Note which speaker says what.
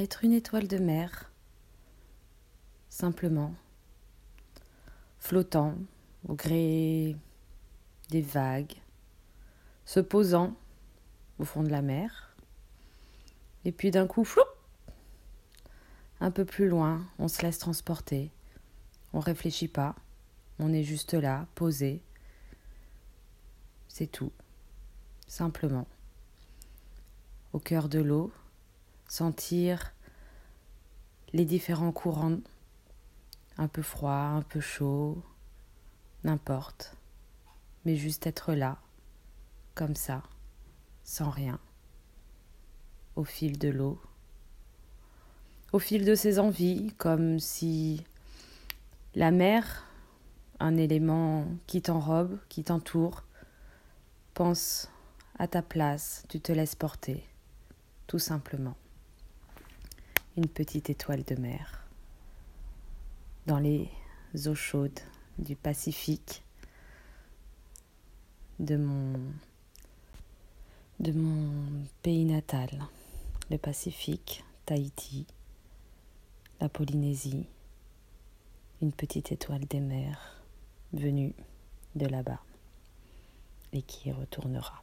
Speaker 1: être une étoile de mer, simplement, flottant au gré des vagues, se posant au fond de la mer, et puis d'un coup, flou, un peu plus loin, on se laisse transporter, on réfléchit pas, on est juste là, posé, c'est tout, simplement, au cœur de l'eau, sentir les différents courants, un peu froid, un peu chaud, n'importe, mais juste être là, comme ça, sans rien, au fil de l'eau, au fil de ses envies, comme si la mer, un élément qui t'enrobe, qui t'entoure, pense à ta place, tu te laisses porter, tout simplement une petite étoile de mer. Dans les eaux chaudes du Pacifique, de mon, pays natal, le Pacifique, Tahiti, la Polynésie, une petite étoile des mers venue de là-bas et qui retournera.